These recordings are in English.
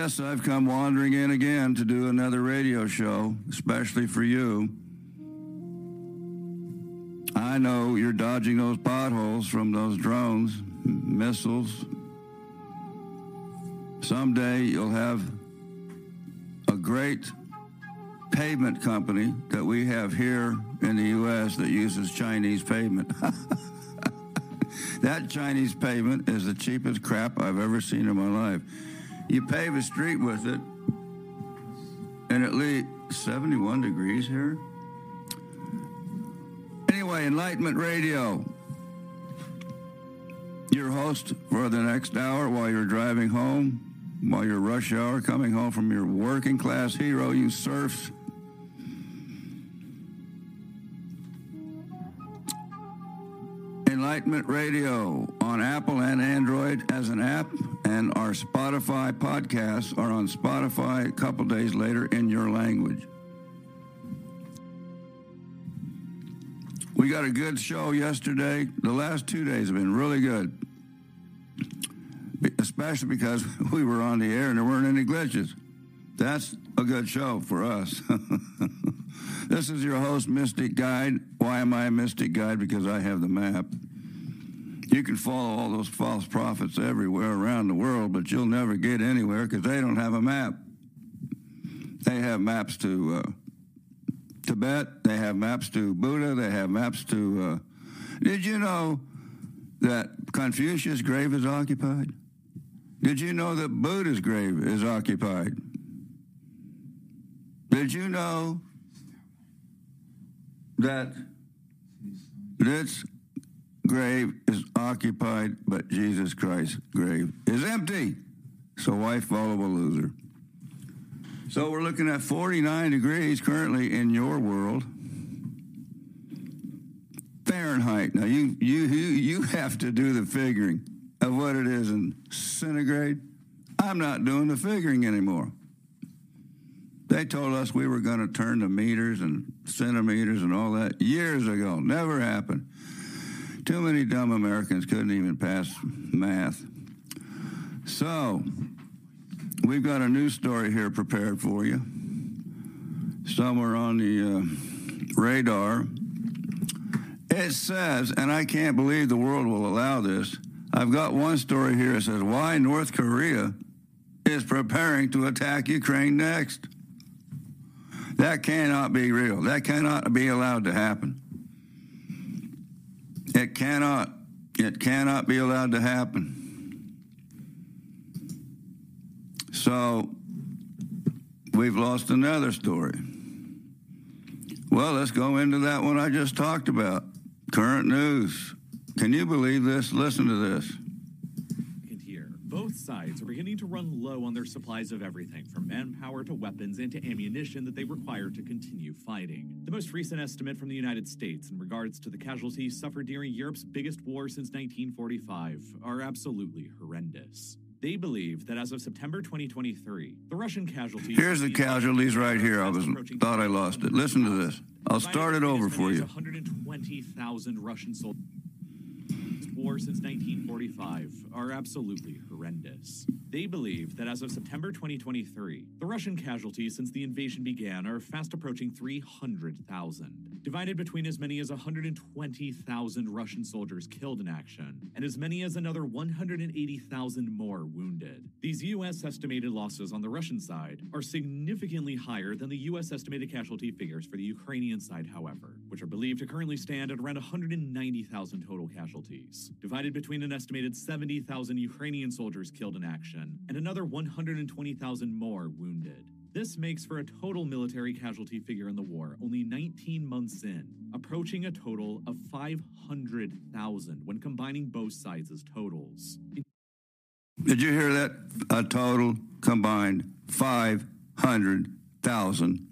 Yes, I've come wandering in again to do another radio show, especially for you. I know you're dodging those potholes from those drones, missiles. Someday you'll have a great pavement company that we have here in the U.S. that uses Chinese pavement. that Chinese pavement is the cheapest crap I've ever seen in my life. You pave a street with it, and at least 71 degrees here. Anyway, Enlightenment Radio. Your host for the next hour while you're driving home, while you're rush hour, coming home from your working class hero, you surfs. Enlightenment Radio on Apple and Android as an app, and our Spotify podcasts are on Spotify a couple days later in your language. We got a good show yesterday. The last two days have been really good, especially because we were on the air and there weren't any glitches. That's a good show for us. this is your host, Mystic Guide. Why am I a Mystic Guide? Because I have the map. You can follow all those false prophets everywhere around the world, but you'll never get anywhere because they don't have a map. They have maps to uh, Tibet, they have maps to Buddha, they have maps to. Uh, did you know that Confucius' grave is occupied? Did you know that Buddha's grave is occupied? Did you know that this grave is occupied, but Jesus Christ's grave is empty? So why follow a loser? So we're looking at 49 degrees currently in your world. Fahrenheit. Now you you you you have to do the figuring of what it is in centigrade. I'm not doing the figuring anymore. They told us we were going to turn to meters and centimeters and all that years ago. Never happened. Too many dumb Americans couldn't even pass math. So, we've got a news story here prepared for you. Somewhere on the uh, radar. It says, and I can't believe the world will allow this. I've got one story here that says why North Korea is preparing to attack Ukraine next. That cannot be real. That cannot be allowed to happen. It cannot. It cannot be allowed to happen. So we've lost another story. Well, let's go into that one I just talked about. Current news. Can you believe this? Listen to this. Both sides are beginning to run low on their supplies of everything from manpower to weapons and to ammunition that they require to continue fighting. The most recent estimate from the United States in regards to the casualties suffered during Europe's biggest war since 1945 are absolutely horrendous. They believe that as of September 2023, the Russian casualties. Here's the casualties right here. I was thought I lost it. Listen to this. I'll start it over for you. 120,000 Russian soldiers war since 1945 are absolutely horrendous. They believe that as of September 2023, the Russian casualties since the invasion began are fast approaching 300,000, divided between as many as 120,000 Russian soldiers killed in action and as many as another 180,000 more wounded. These U.S. estimated losses on the Russian side are significantly higher than the U.S. estimated casualty figures for the Ukrainian side, however, which are believed to currently stand at around 190,000 total casualties, divided between an estimated 70,000 Ukrainian soldiers killed in action and another 120,000 more wounded. This makes for a total military casualty figure in the war only 19 months in, approaching a total of 500,000 when combining both sides' as totals. Did you hear that? A total combined 500,000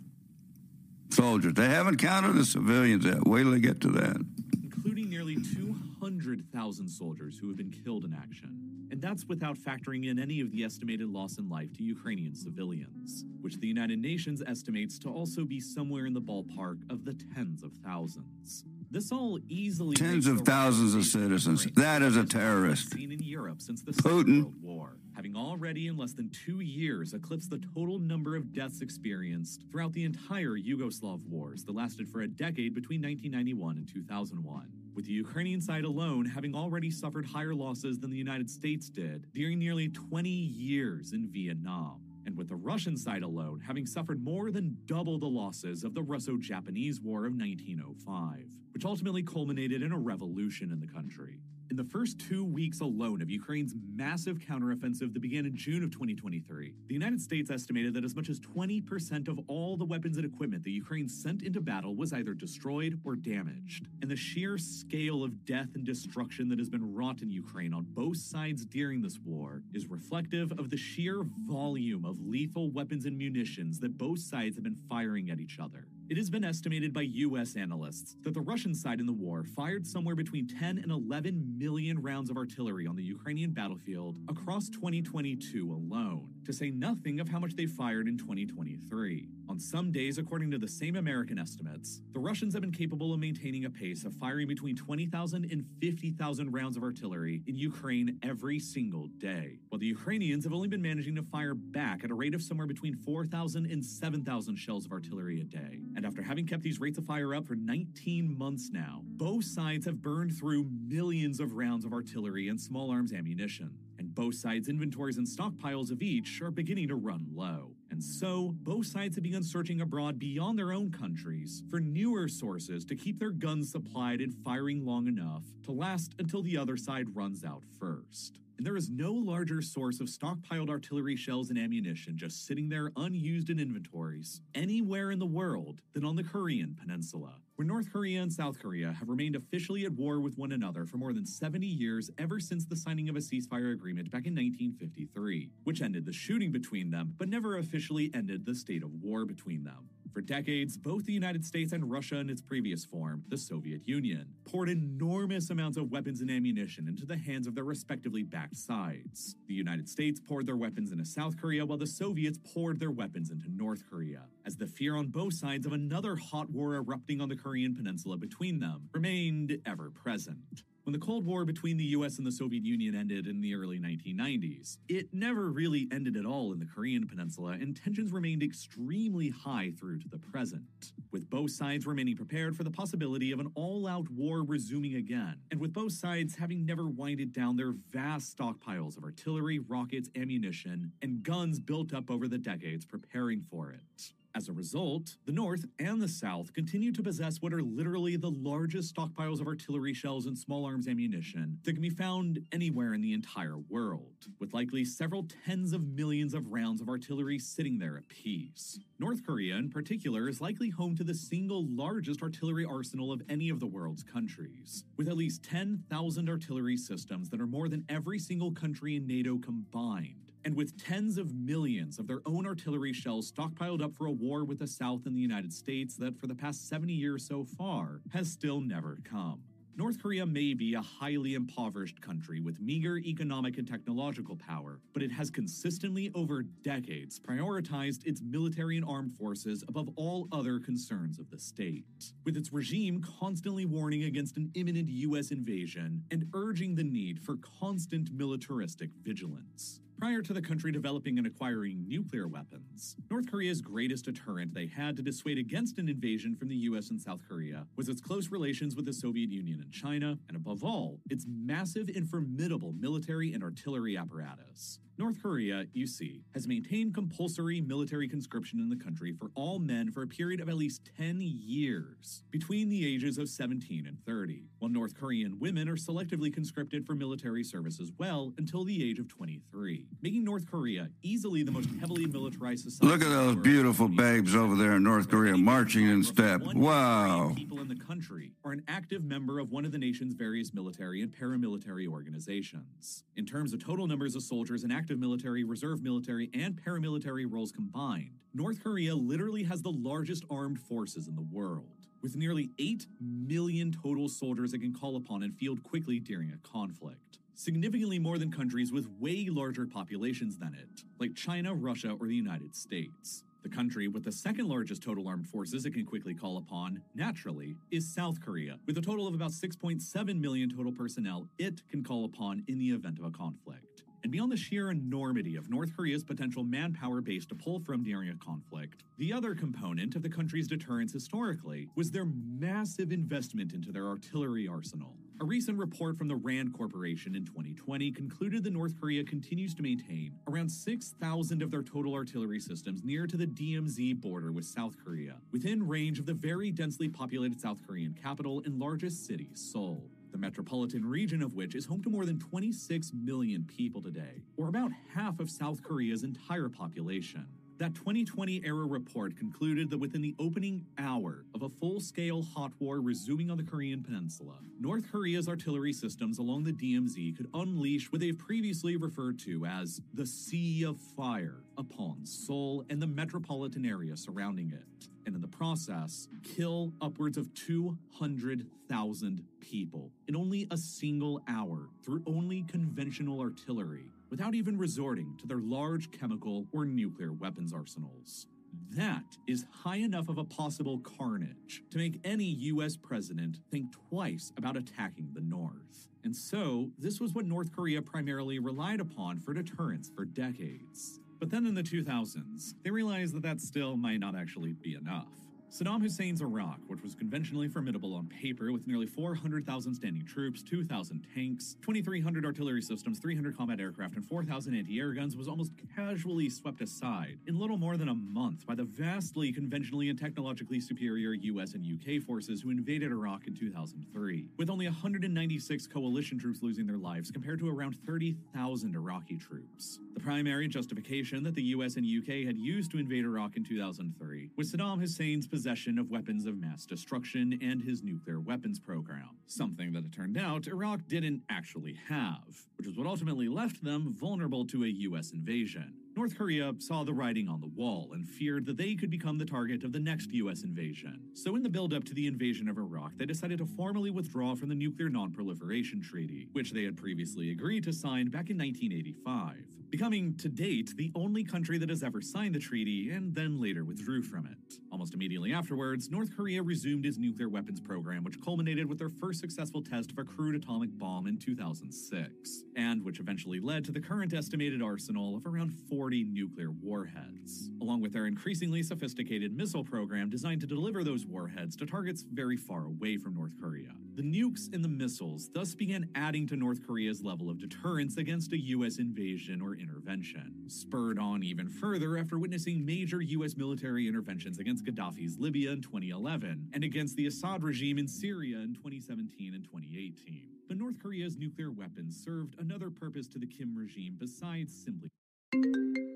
soldiers. They haven't counted the civilians yet. Wait till they get to that. including nearly 200,000 soldiers who have been killed in action. And that's without factoring in any of the estimated loss in life to Ukrainian civilians, which the United Nations estimates to also be somewhere in the ballpark of the tens of thousands. This all easily Tens of thousands of citizens. That is a terrorist. Seen in Europe since the Putin. Second World War. having already in less than two years eclipsed the total number of deaths experienced throughout the entire Yugoslav wars that lasted for a decade between 1991 and 2001 with the Ukrainian side alone having already suffered higher losses than the United States did during nearly 20 years in Vietnam and with the Russian side alone having suffered more than double the losses of the Russo Japanese War of 1905, which ultimately culminated in a revolution in the country. In the first two weeks alone of Ukraine's massive counteroffensive that began in June of 2023, the United States estimated that as much as 20% of all the weapons and equipment that Ukraine sent into battle was either destroyed or damaged. And the sheer scale of death and destruction that has been wrought in Ukraine on both sides during this war is reflective of the sheer volume of lethal weapons and munitions that both sides have been firing at each other. It has been estimated by U.S. analysts that the Russian side in the war fired somewhere between 10 and 11 million rounds of artillery on the Ukrainian battlefield across 2022 alone, to say nothing of how much they fired in 2023. On some days, according to the same American estimates, the Russians have been capable of maintaining a pace of firing between 20,000 and 50,000 rounds of artillery in Ukraine every single day, while the Ukrainians have only been managing to fire back at a rate of somewhere between 4,000 and 7,000 shells of artillery a day. And after having kept these rates of fire up for 19 months now, both sides have burned through millions of rounds of artillery and small arms ammunition. And both sides' inventories and stockpiles of each are beginning to run low. And so, both sides have begun searching abroad beyond their own countries for newer sources to keep their guns supplied and firing long enough to last until the other side runs out first. And there is no larger source of stockpiled artillery shells and ammunition just sitting there unused in inventories anywhere in the world than on the Korean Peninsula, where North Korea and South Korea have remained officially at war with one another for more than 70 years ever since the signing of a ceasefire agreement back in 1953, which ended the shooting between them but never officially ended the state of war between them. For decades, both the United States and Russia in its previous form, the Soviet Union, poured enormous amounts of weapons and ammunition into the hands of their respectively backed sides. The United States poured their weapons into South Korea while the Soviets poured their weapons into North Korea, as the fear on both sides of another hot war erupting on the Korean peninsula between them remained ever present. When the Cold War between the US and the Soviet Union ended in the early 1990s, it never really ended at all in the Korean peninsula, and tensions remained extremely high through to the present, with both sides remaining prepared for the possibility of an all out war resuming again, and with both sides having never winded down their vast stockpiles of artillery, rockets, ammunition, and guns built up over the decades preparing for it. As a result, the North and the South continue to possess what are literally the largest stockpiles of artillery shells and small arms ammunition that can be found anywhere in the entire world, with likely several tens of millions of rounds of artillery sitting there apiece. North Korea, in particular, is likely home to the single largest artillery arsenal of any of the world's countries, with at least 10,000 artillery systems that are more than every single country in NATO combined and with tens of millions of their own artillery shells stockpiled up for a war with the South and the United States that, for the past 70 years so far, has still never come. North Korea may be a highly impoverished country with meager economic and technological power, but it has consistently over decades prioritized its military and armed forces above all other concerns of the state, with its regime constantly warning against an imminent U.S. invasion and urging the need for constant militaristic vigilance. Prior to the country developing and acquiring nuclear weapons, North Korea's greatest deterrent they had to dissuade against an invasion from the US and South Korea was its close relations with the Soviet Union and China, and above all, its massive and formidable military and artillery apparatus. North Korea, you see, has maintained compulsory military conscription in the country for all men for a period of at least 10 years, between the ages of 17 and 30, while North Korean women are selectively conscripted for military service as well until the age of 23, making North Korea easily the most heavily militarized society. Look at those beautiful babes over there in North Korea marching in step. Wow. People in the country are an active member of one of the nation's various military and paramilitary organizations. In terms of total numbers of soldiers and active military, reserve military, and paramilitary roles combined, North Korea literally has the largest armed forces in the world, with nearly 8 million total soldiers it can call upon and field quickly during a conflict. Significantly more than countries with way larger populations than it, like China, Russia, or the United States. The country with the second largest total armed forces it can quickly call upon, naturally, is South Korea, with a total of about 6.7 million total personnel it can call upon in the event of a conflict. And beyond the sheer enormity of North Korea's potential manpower base to pull from during a conflict, the other component of the country's deterrence historically was their massive investment into their artillery arsenal. A recent report from the RAND Corporation in 2020 concluded that North Korea continues to maintain around 6,000 of their total artillery systems near to the DMZ border with South Korea, within range of the very densely populated South Korean capital and largest city, Seoul the metropolitan region of which is home to more than 26 million people today, or about half of South Korea's entire population. That 2020 era report concluded that within the opening hour of a full scale hot war resuming on the Korean peninsula, North Korea's artillery systems along the DMZ could unleash what they've previously referred to as the Sea of Fire upon Seoul and the metropolitan area surrounding it, and in the process, kill upwards of 200,000 people in only a single hour through only conventional artillery without even resorting to their large chemical or nuclear weapons arsenals. That is high enough of a possible carnage to make any US president think twice about attacking the North. And so, this was what North Korea primarily relied upon for deterrence for decades. But then in the 2000s, they realized that that still might not actually be enough. Saddam Hussein's Iraq, which was conventionally formidable on paper with nearly 400,000 standing troops, 2,000 tanks, 2,300 artillery systems, 300 combat aircraft, and 4,000 anti air guns, was almost casually swept aside in little more than a month by the vastly conventionally and technologically superior US and UK forces who invaded Iraq in 2003, with only 196 coalition troops losing their lives compared to around 30,000 Iraqi troops. The primary justification that the US and UK had used to invade Iraq in 2003 was Saddam Hussein's possession of weapons of mass destruction and his nuclear weapons program, something that it turned out Iraq didn't actually have, which is what ultimately left them vulnerable to a US invasion. North Korea saw the writing on the wall and feared that they could become the target of the next US invasion. So, in the build up to the invasion of Iraq, they decided to formally withdraw from the Nuclear Non-Proliferation Treaty, which they had previously agreed to sign back in 1985, becoming to date the only country that has ever signed the treaty and then later withdrew from it. Almost immediately afterwards, North Korea resumed its nuclear weapons program, which culminated with their first successful test of a crude atomic bomb in 2006, and which eventually led to the current estimated arsenal of around 40 nuclear warheads, along with their increasingly sophisticated missile program designed to deliver those warheads to targets very far away from North Korea. The nukes and the missiles thus began adding to North Korea's level of deterrence against a U.S. invasion or intervention, spurred on even further after witnessing major U.S. military interventions against Gaddafi's Libya in 2011 and against the Assad regime in Syria in 2017 and 2018. But North Korea's nuclear weapons served another purpose to the Kim regime besides simply Thank you.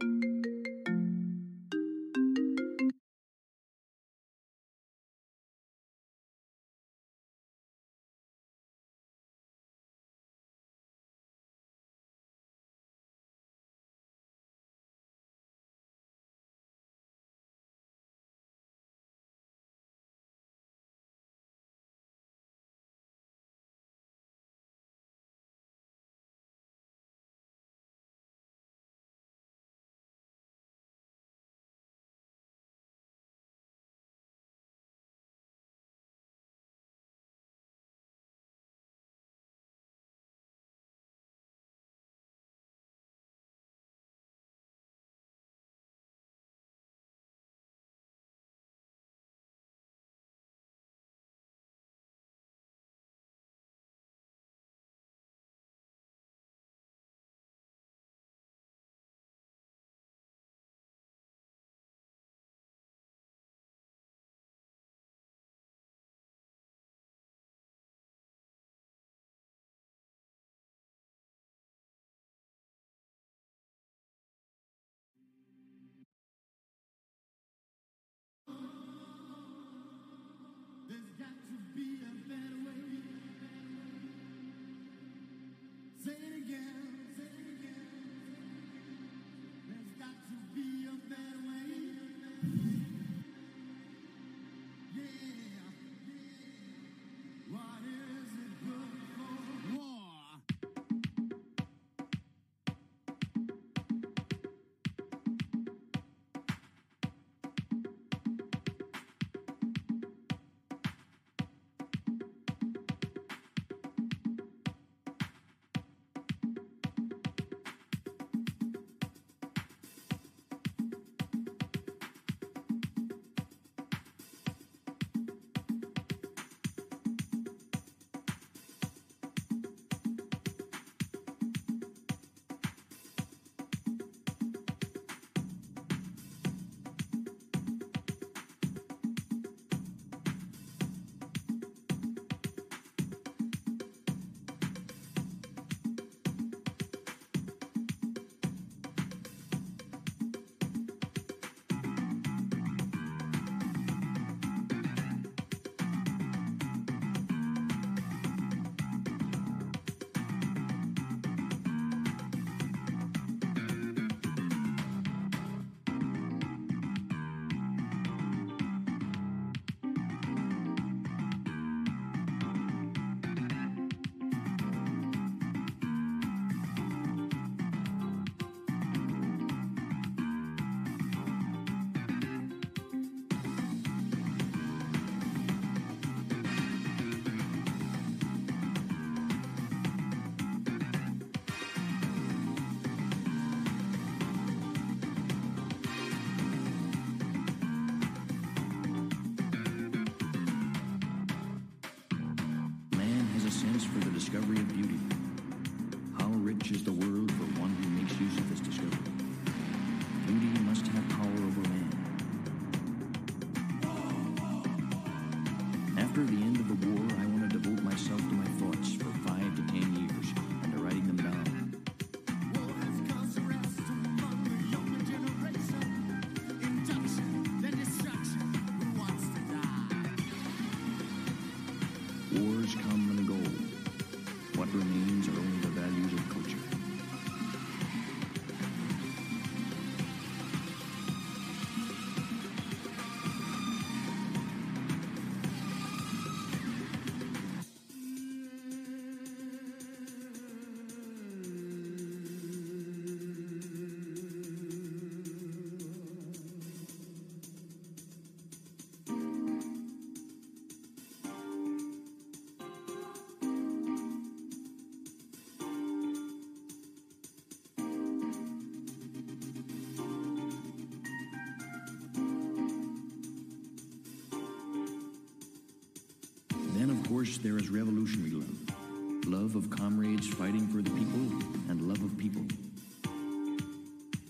Course, there is revolutionary love love of comrades fighting for the people and love of people.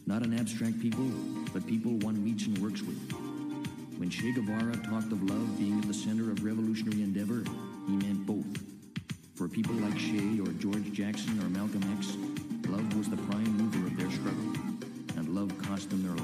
Not an abstract people, but people one meets and works with. When Che Guevara talked of love being at the center of revolutionary endeavor, he meant both. For people like Che or George Jackson or Malcolm X, love was the prime mover of their struggle, and love cost them their lives.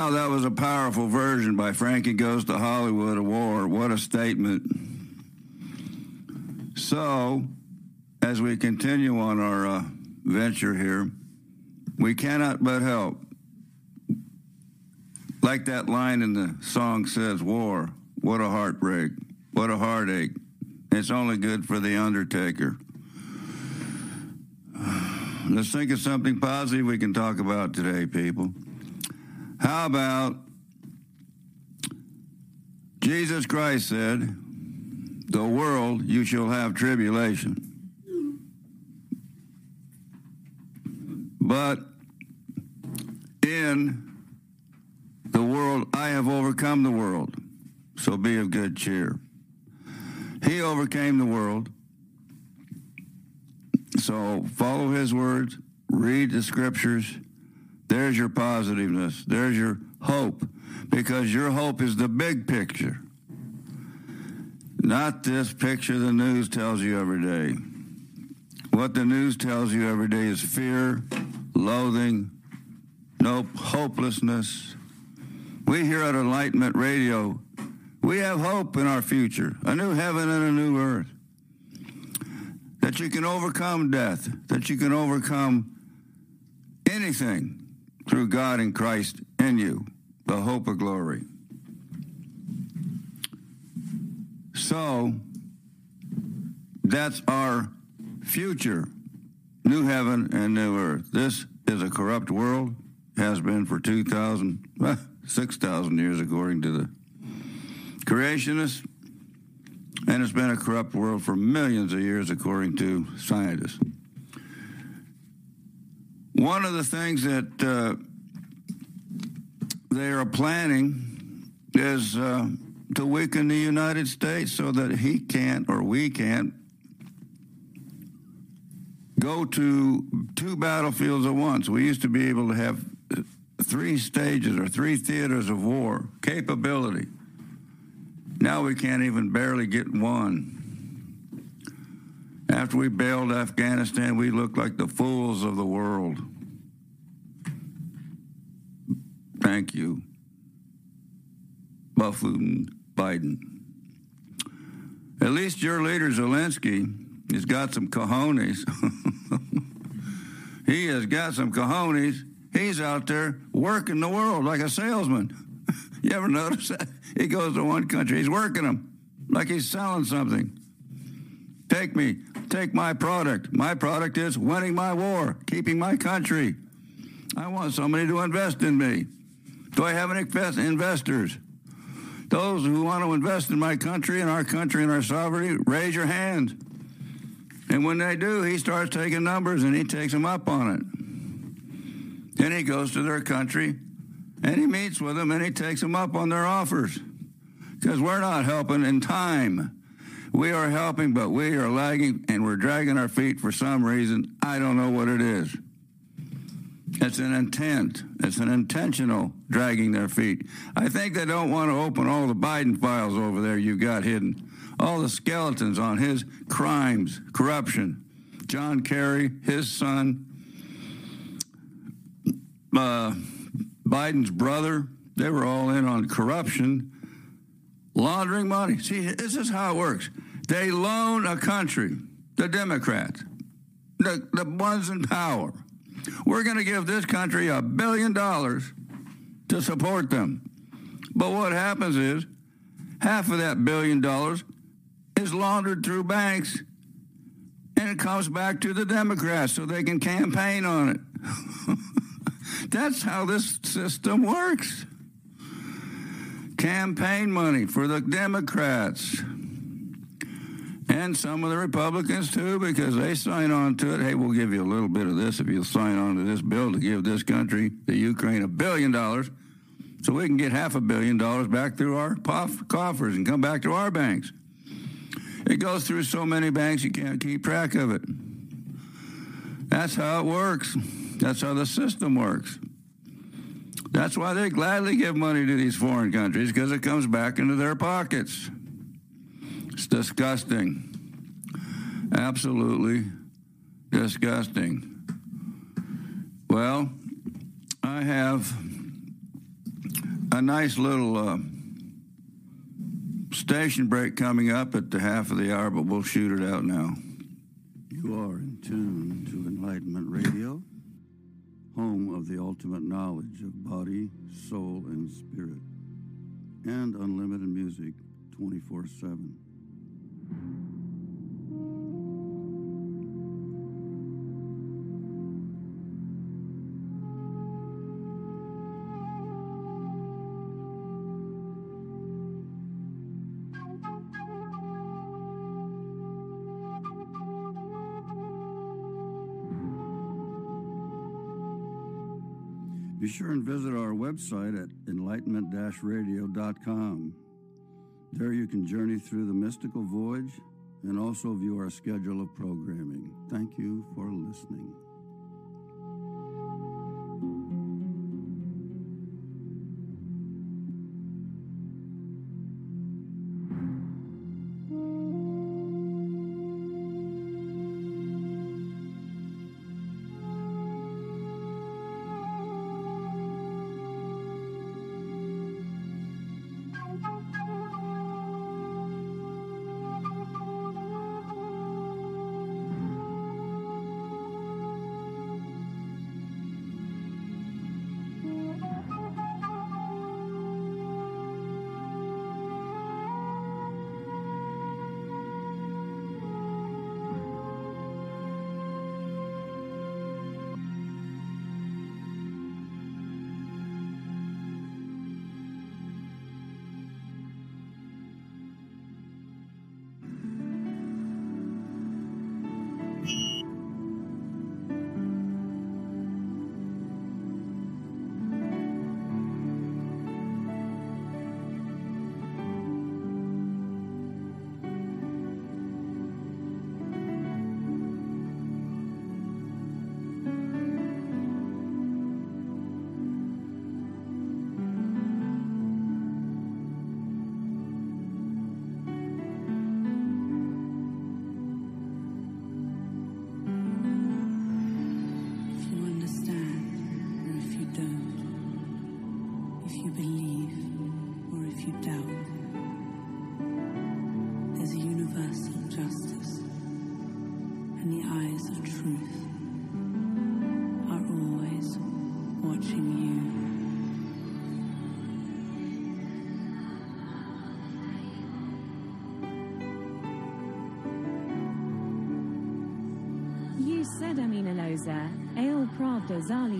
Wow, that was a powerful version by Frankie Goes to Hollywood of War. What a statement. So, as we continue on our uh, venture here, we cannot but help. Like that line in the song says, War, what a heartbreak, what a heartache. It's only good for the undertaker. Let's think of something positive we can talk about today, people. How about Jesus Christ said, The world you shall have tribulation. But in the world I have overcome the world. So be of good cheer. He overcame the world. So follow his words, read the scriptures. There's your positiveness. There's your hope. Because your hope is the big picture. Not this picture the news tells you every day. What the news tells you every day is fear, loathing, nope, hopelessness. We here at Enlightenment Radio, we have hope in our future, a new heaven and a new earth. That you can overcome death, that you can overcome anything through God and Christ in you, the hope of glory. So, that's our future new heaven and new earth. This is a corrupt world, has been for 2,000, well, 6,000 years, according to the creationists. And it's been a corrupt world for millions of years, according to scientists. One of the things that uh, they are planning is uh, to weaken the United States so that he can't or we can't go to two battlefields at once. We used to be able to have uh, three stages or three theaters of war capability. Now we can't even barely get one. After we bailed Afghanistan, we looked like the fools of the world. Thank you, Buffoon Biden. At least your leader, Zelensky, has got some cojones. he has got some cojones. He's out there working the world like a salesman. you ever notice that? He goes to one country, he's working them like he's selling something. Take me, take my product. My product is winning my war, keeping my country. I want somebody to invest in me. Do I have any investors? Those who want to invest in my country and our country and our sovereignty, raise your hand. And when they do, he starts taking numbers and he takes them up on it. Then he goes to their country and he meets with them and he takes them up on their offers. Because we're not helping in time. We are helping, but we are lagging and we're dragging our feet for some reason. I don't know what it is. It's an intent. It's an intentional dragging their feet. I think they don't want to open all the Biden files over there you've got hidden. All the skeletons on his crimes, corruption. John Kerry, his son, uh, Biden's brother, they were all in on corruption, laundering money. See, this is how it works. They loan a country, the Democrats, the, the ones in power. We're going to give this country a billion dollars to support them. But what happens is half of that billion dollars is laundered through banks and it comes back to the Democrats so they can campaign on it. That's how this system works. Campaign money for the Democrats and some of the Republicans too, because they sign on to it. Hey, we'll give you a little bit of this if you'll sign on to this bill to give this country, the Ukraine, a billion dollars, so we can get half a billion dollars back through our coffers and come back to our banks. It goes through so many banks you can't keep track of it. That's how it works. That's how the system works. That's why they gladly give money to these foreign countries because it comes back into their pockets. It's disgusting. Absolutely disgusting. Well, I have a nice little uh, station break coming up at the half of the hour, but we'll shoot it out now. You are in tune to Enlightenment Radio, home of the ultimate knowledge of body, soul, and spirit, and unlimited music 24 7. Be sure and visit our website at enlightenment-radio.com. There you can journey through the mystical voyage and also view our schedule of programming. Thank you for listening.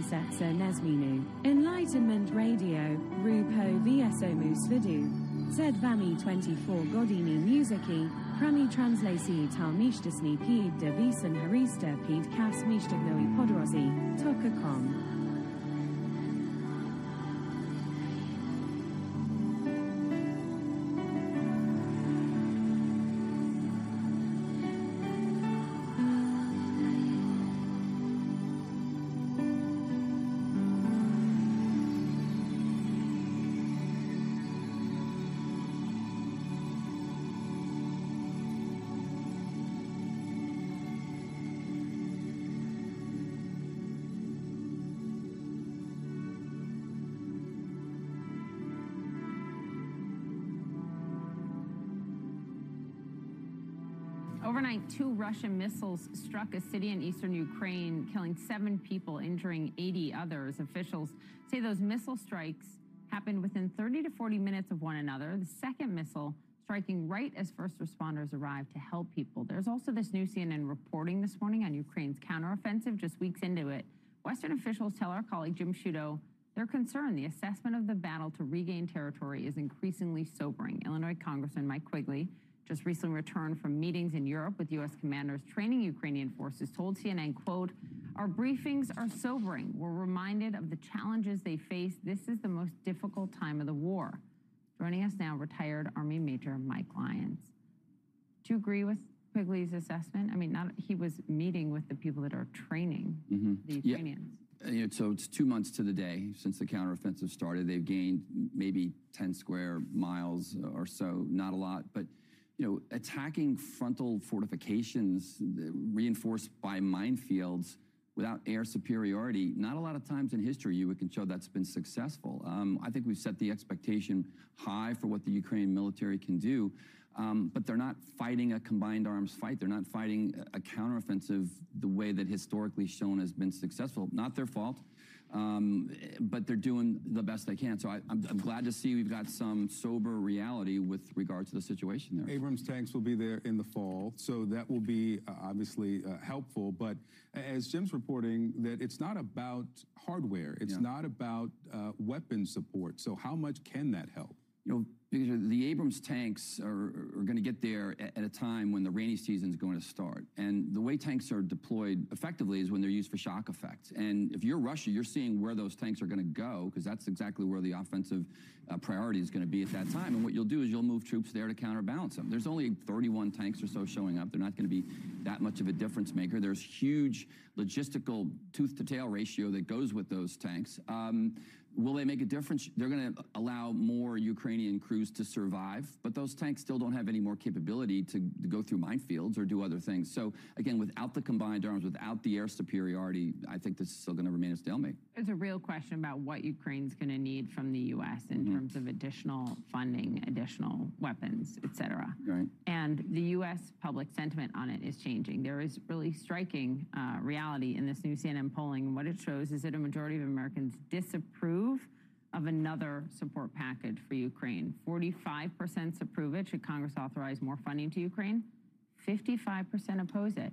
Zalisetsa Nezminu, Enlightenment Radio, Rupo VSO Svidu, Zed Vami 24 Godini Musiki, Prami Translasi Talmishdasni Pid de Visan Harista Pid Kas Mishtagnoi Podrozi, Tokacom. Russian missiles struck a city in eastern Ukraine, killing seven people, injuring 80 others. Officials say those missile strikes happened within 30 to 40 minutes of one another. The second missile striking right as first responders arrived to help people. There's also this new CNN reporting this morning on Ukraine's counteroffensive, just weeks into it. Western officials tell our colleague Jim Sciutto they're concerned the assessment of the battle to regain territory is increasingly sobering. Illinois Congressman Mike Quigley just recently returned from meetings in Europe with U.S. commanders training Ukrainian forces, told CNN, quote, our briefings are sobering. We're reminded of the challenges they face. This is the most difficult time of the war. Joining us now, retired Army Major Mike Lyons. Do you agree with Quigley's assessment? I mean, not he was meeting with the people that are training mm-hmm. the Ukrainians. Know, so it's two months to the day since the counteroffensive started. They've gained maybe 10 square miles or so, not a lot, but you know, attacking frontal fortifications reinforced by minefields without air superiority, not a lot of times in history you can show that's been successful. Um, I think we've set the expectation high for what the Ukrainian military can do. Um, but they're not fighting a combined arms fight. They're not fighting a counteroffensive the way that historically shown has been successful. Not their fault, but they're doing the best they can. So I, I'm, I'm glad to see we've got some sober reality with regard to the situation there. Abrams tanks will be there in the fall, so that will be uh, obviously uh, helpful. But as Jim's reporting, that it's not about hardware, it's Yeah. not about uh, weapon support. So how much can that help? you know, because the Abrams tanks are, going to get there at, at a time when the rainy season is going to start. And the way tanks are deployed effectively is when they're used for shock effects. And if you're Russia, you're seeing where those tanks are going to go because that's exactly where the offensive uh, priority is going to be at that time. And what you'll do is you'll move troops there to counterbalance them. There's only 31 tanks or so showing up. They're not going to be that much of a difference maker. There's huge logistical tooth to tail ratio that goes with those tanks. Um, Will they make a difference? They're going to allow more Ukrainian crews to survive, but those tanks still don't have any more capability to, to go through minefields or do other things. So, again, without the combined arms, without the air superiority, I think this is still going to remain a stalemate. There's a real question about what Ukraine's going to need from the U.S. in Mm-hmm. terms of additional funding, additional weapons, et cetera. Right. And the U.S. public sentiment on it is changing. There is really striking uh, reality in this new CNN polling. And what it shows is that a majority of Americans disapprove of another support package for Ukraine. 45% approve it. Should Congress authorize more funding to Ukraine? 55% oppose it.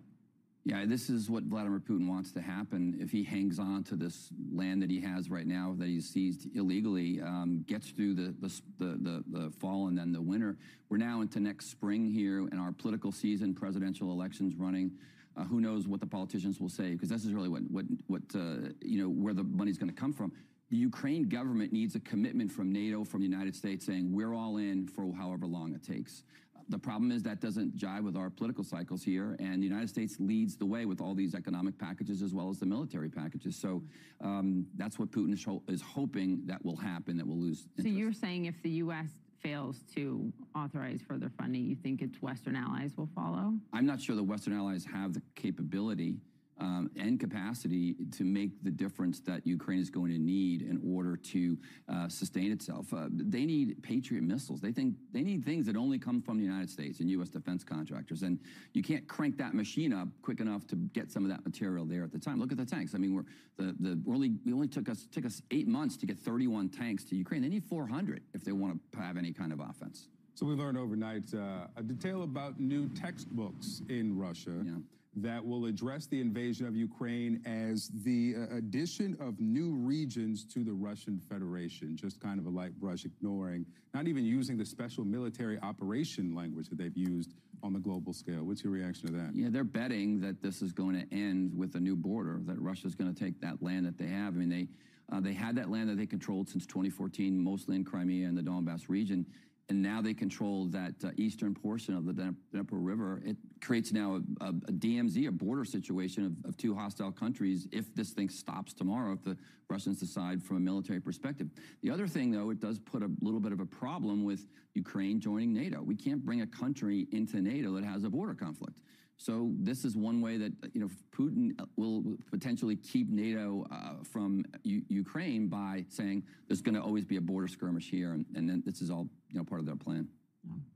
Yeah, this is what Vladimir Putin wants to happen if he hangs on to this land that he has right now that he's seized illegally, um, gets through the, the, the, the, fall and then the winter. We're now into next spring here in our political season, presidential elections running. Uh, who knows what the politicians will say? Because this is really what, what, what uh, you know, where the money's going to come from. The Ukraine government needs a commitment from NATO, from the United States, saying we're all in for however long it takes. The problem is that doesn't jive with our political cycles here, and the United States leads the way with all these economic packages as well as the military packages. So um, that's what Putin is, ho- is hoping that will happen, that we'll lose. So you're saying if the U.S. fails to authorize further funding, you think its Western allies will follow? I'm not sure the Western allies have the capability and capacity to make the difference that Ukraine is going to need in order to uh, sustain itself. Uh, they need Patriot missiles. They think they need things that only come from the United States and U.S. defense contractors. And you can't crank that machine up quick enough to get some of that material there at the time. Look at the tanks. I mean, we're the the only we only took us took us eight months to get 31 tanks to Ukraine. They need 400 if they want to have any kind of offense. So we learned overnight uh, a detail about new textbooks in Russia that will address the invasion of Ukraine as the uh, addition of new regions to the Russian Federation. Just kind of a light brush, ignoring, not even using the special military operation language that they've used on the global scale. What's your reaction to that? Yeah, they're betting that this is going to end with a new border, that Russia's going to take that land that they have. I mean, they uh, they had that land that they controlled since 2014, mostly in Crimea and the Donbass region, and now they control that uh, eastern portion of the Dnieper River. It creates now a, a, a DMZ, a border situation of, of two hostile countries. If this thing stops tomorrow, if the Russians decide from a military perspective. The other thing, though, it does put a little bit of a problem with Ukraine joining NATO. We can't bring a country into NATO that has a border conflict. So this is one way that you know Putin will potentially keep NATO uh, from U- Ukraine by saying there's going to always be a border skirmish here, and, and then this is all you know part of their plan.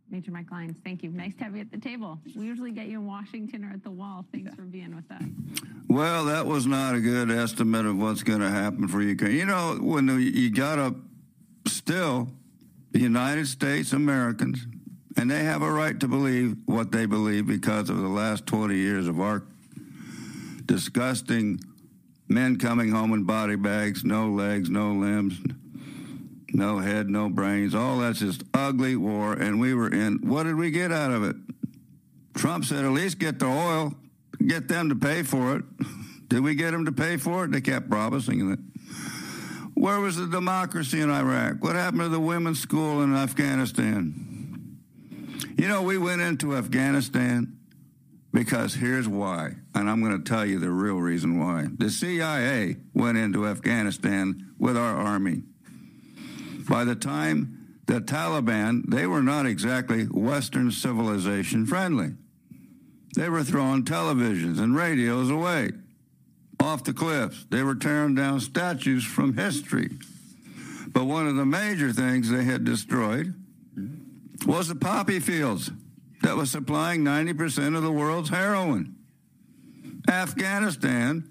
Major Mike Lyons, thank you. Nice to have you at the table. We usually get you in Washington or at the wall. Thanks for being with us. Well, that was not a good estimate of what's going to happen for Ukraine. You know, when you got to still the United States Americans, and they have a right to believe what they believe because of the last 20 years of our disgusting men coming home in body bags, no legs, no limbs, no head, no brains. All that's just ugly war, and we were in. What did we get out of it? Trump said, at least get the oil, get them to pay for it. Did we get them to pay for it? They kept promising it. Where was the democracy in Iraq? What happened to the women's school in Afghanistan? You know, we went into Afghanistan because here's why, and I'm going to tell you the real reason why. The CIA went into Afghanistan with our army. By the time the Taliban, they were not exactly Western civilization friendly. They were throwing televisions and radios away off the cliffs. They were tearing down statues from history. But one of the major things they had destroyed was the poppy fields that was supplying 90% of the world's heroin. Afghanistan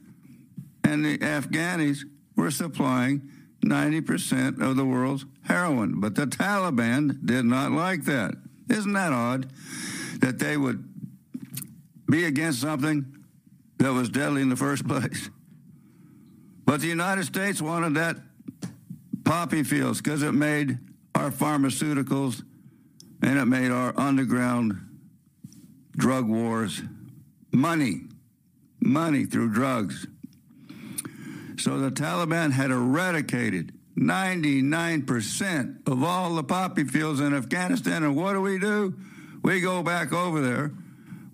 and the Afghanis were supplying 90% of the world's heroin. But the Taliban did not like that. Isn't that odd that they would be against something that was deadly in the first place? But the United States wanted that poppy fields because it made our pharmaceuticals and it made our underground drug wars money, money through drugs. So the Taliban had eradicated 99% of all the poppy fields in Afghanistan. And what do we do? We go back over there,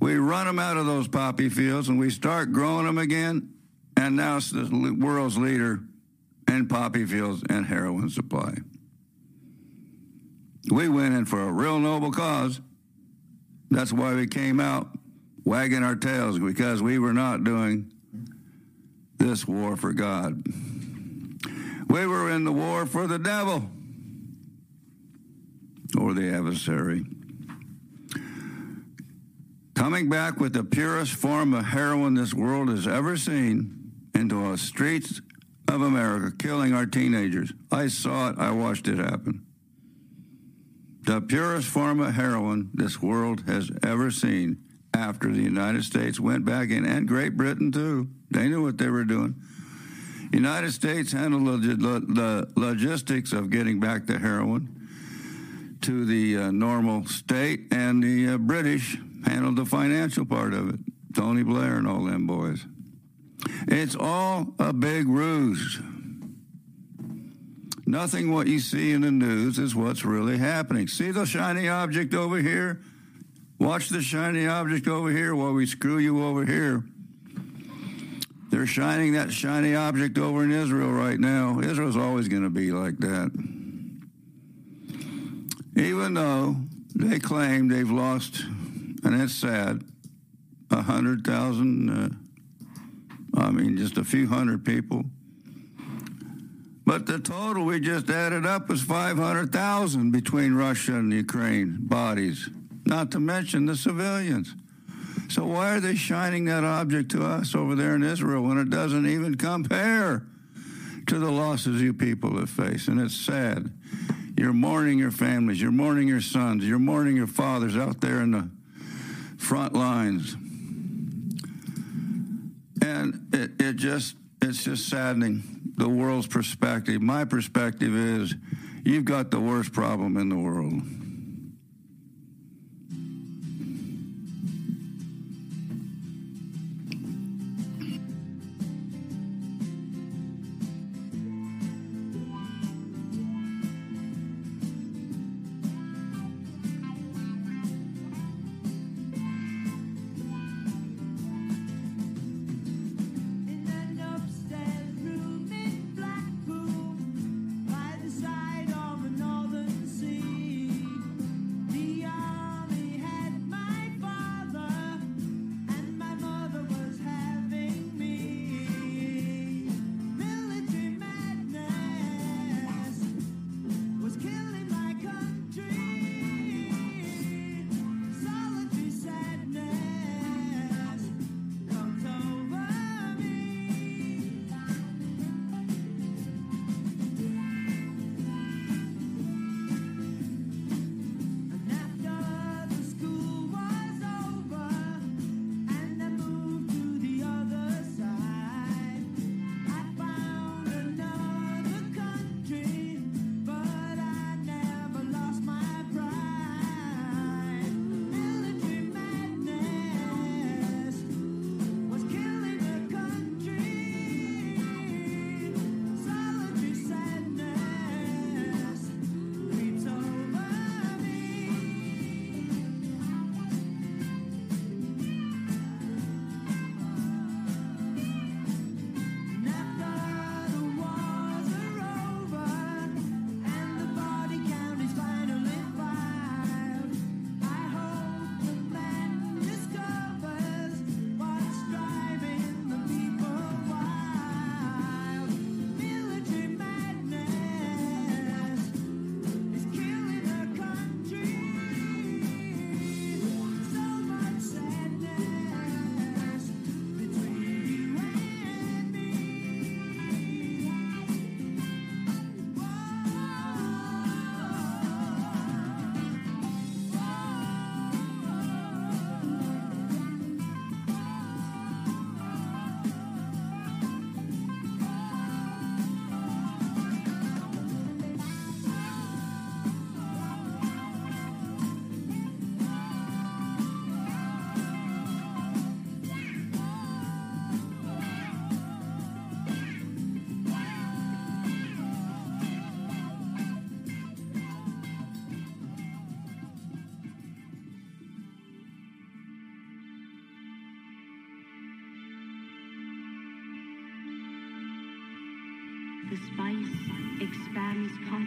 we run them out of those poppy fields, and we start growing them again. And now it's the world's leader in poppy fields and heroin supply. We went in for a real noble cause. That's why we came out wagging our tails because we were not doing this war for God. We were in the war for the devil or the adversary. Coming back with the purest form of heroin this world has ever seen into our streets of America, killing our teenagers. I saw it, I watched it happen. The purest form of heroin this world has ever seen after the United States went back in, and Great Britain too. They knew what they were doing. United States handled the logistics of getting back the heroin to the uh, normal state, and the uh, British handled the financial part of it. Tony Blair and all them boys. It's all a big ruse. Nothing what you see in the news is what's really happening. See the shiny object over here? Watch the shiny object over here while we screw you over here. They're shining that shiny object over in Israel right now. Israel's always going to be like that. Even though they claim they've lost, and it's sad, a 100,000 uh, I mean, just a few hundred people. But the total we just added up was 500,000 between Russia and Ukraine bodies, not to mention the civilians. So why are they shining that object to us over there in Israel when it doesn't even compare to the losses you people have faced? And it's sad. You're mourning your families, you're mourning your sons, you're mourning your fathers out there in the front lines. And it, it just it's just saddening the world's perspective. My perspective is you've got the worst problem in the world.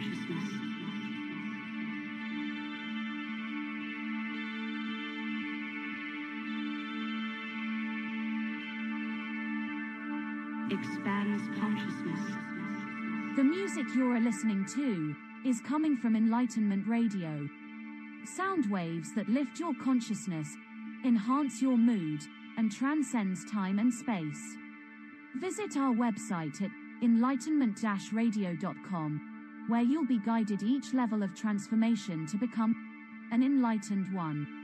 Consciousness. Expands consciousness. The music you're listening to is coming from Enlightenment Radio. Sound waves that lift your consciousness, enhance your mood, and transcends time and space. Visit our website at enlightenment-radio.com, where you'll be guided each level of transformation to become an enlightened one.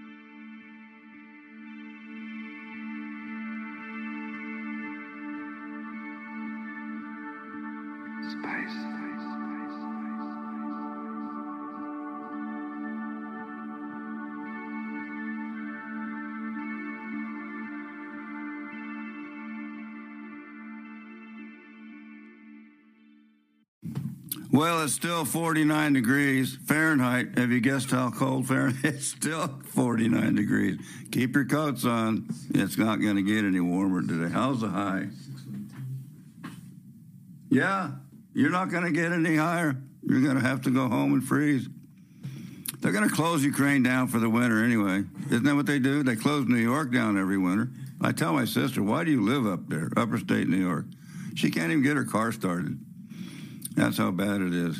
Well, it's still 49 degrees Fahrenheit. Have you guessed how cold Fahrenheit? It's still 49 degrees. Keep your coats on. It's not going to get any warmer today. How's the high? Yeah, you're not going to get any higher. You're going to have to go home and freeze. They're going to close Ukraine down for the winter anyway. Isn't that what they do? They close New York down every winter. I tell my sister, why do you live up there, upper state New York? She can't even get her car started. That's how bad it is.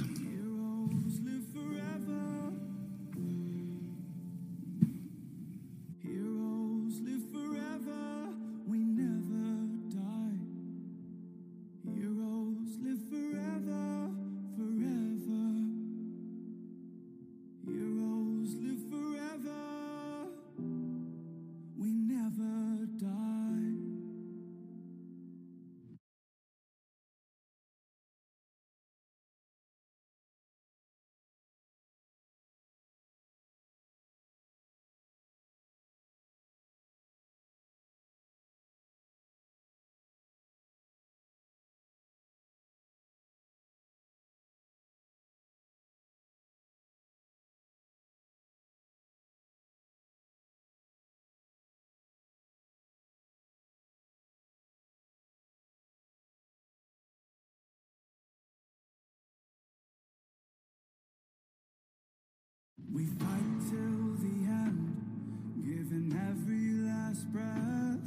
We fight till the end, giving every last breath.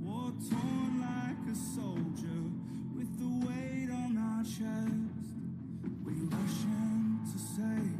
War torn like a soldier, with the weight on our chest. We rush in to save.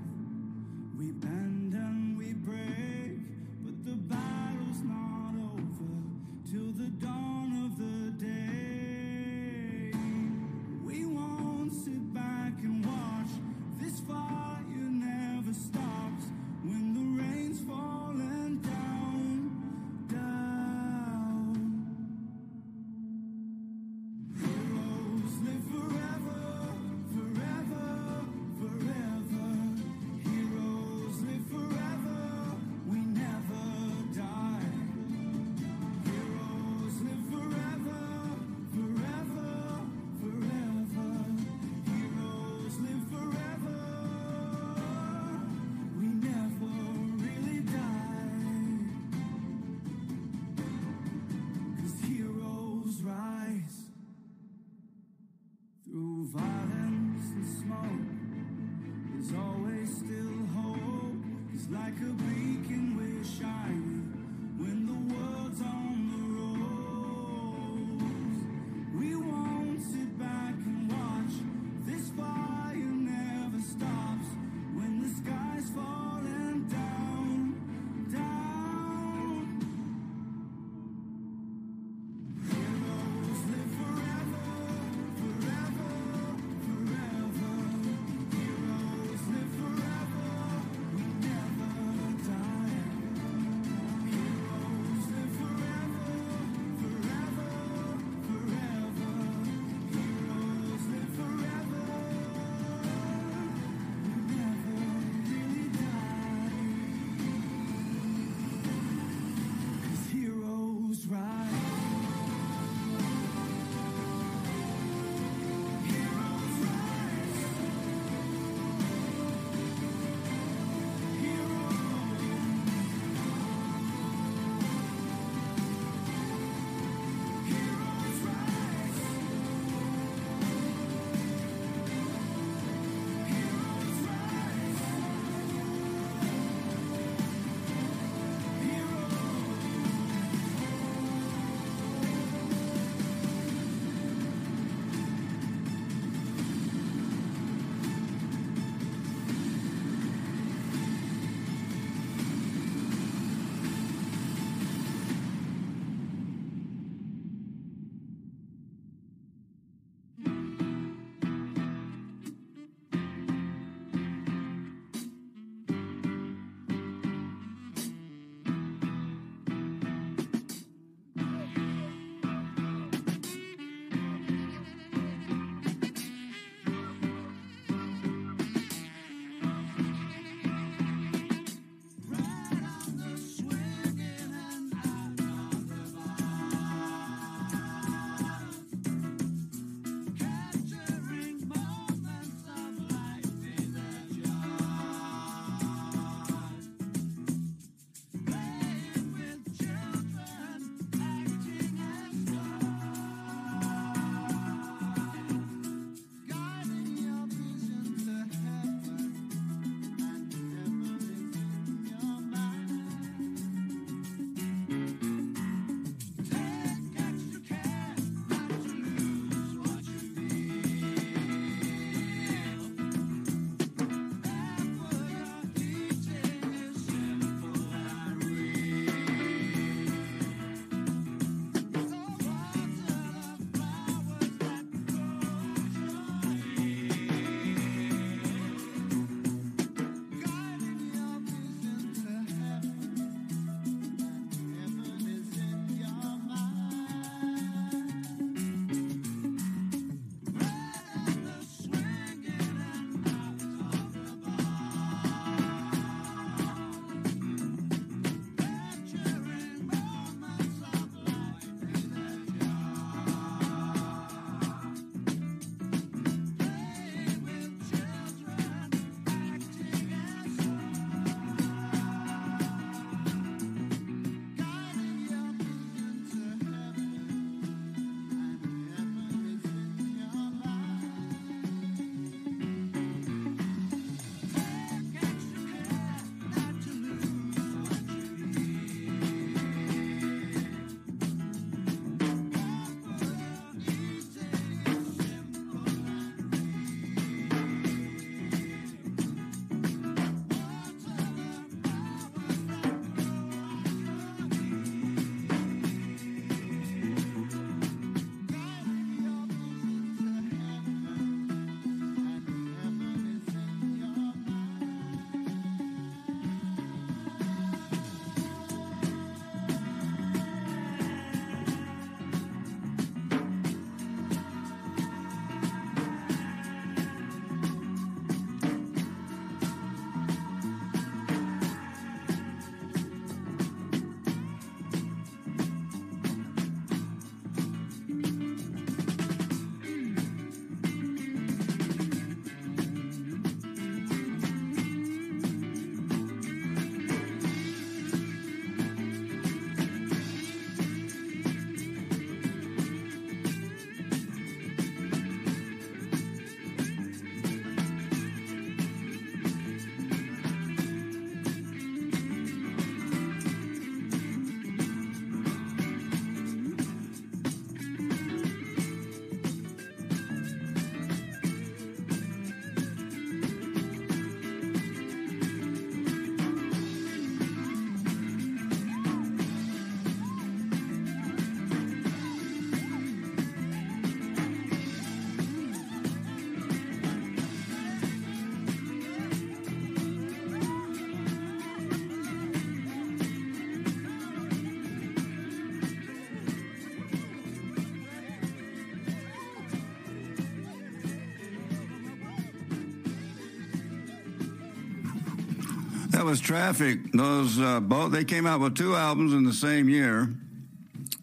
Was Traffic. Those uh, both they came out with two albums in the same year,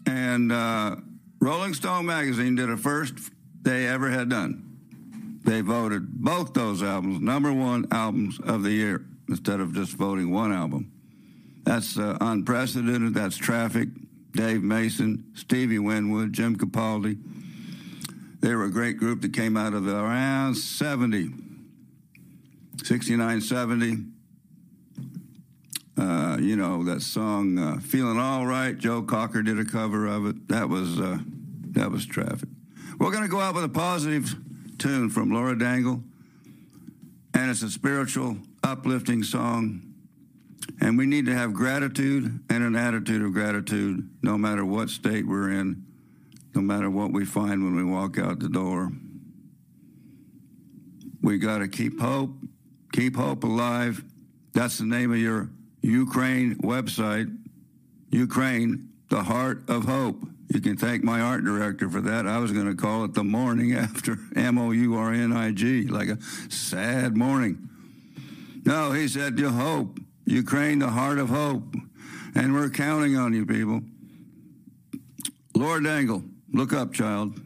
and uh, Rolling Stone magazine did a first they ever had done. They voted both those albums number one albums of the year instead of just voting one album. That's uh, unprecedented. That's Traffic. Dave Mason, Stevie Winwood, Jim Capaldi. They were a great group that came out of around 70, 69, 70. You know that song uh, "Feeling All Right." Joe Cocker did a cover of it. That was uh, that was traffic. We're to go out with a positive tune from Lauren Daigle, and it's a spiritual, uplifting song. And we need to have gratitude and an attitude of gratitude, no matter what state we're in, no matter what we find when we walk out the door. We got to keep hope, keep hope alive. That's the name of your Ukraine website, Ukraine, the heart of hope. You can thank my art director for that. I was going to call it the morning after M O U R N I G, like a sad morning. No, he said to hope, Ukraine, the heart of hope. And we're counting on you, people. Lauren Daigle, look up, child.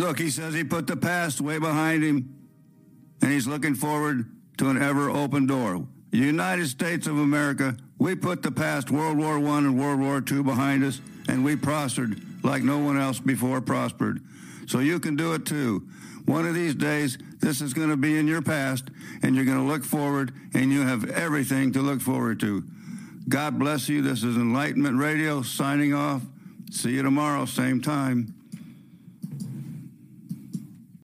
Look, he says he put the past way behind him and he's looking forward to an ever open door. United States of America, we put the past World War I and World War II behind us and we prospered like no one else before prospered. So you can do it too. One of these days, this is going to be in your past and you're going to look forward and you have everything to look forward to. God bless you. This is Enlightenment Radio signing off. See you tomorrow, same time.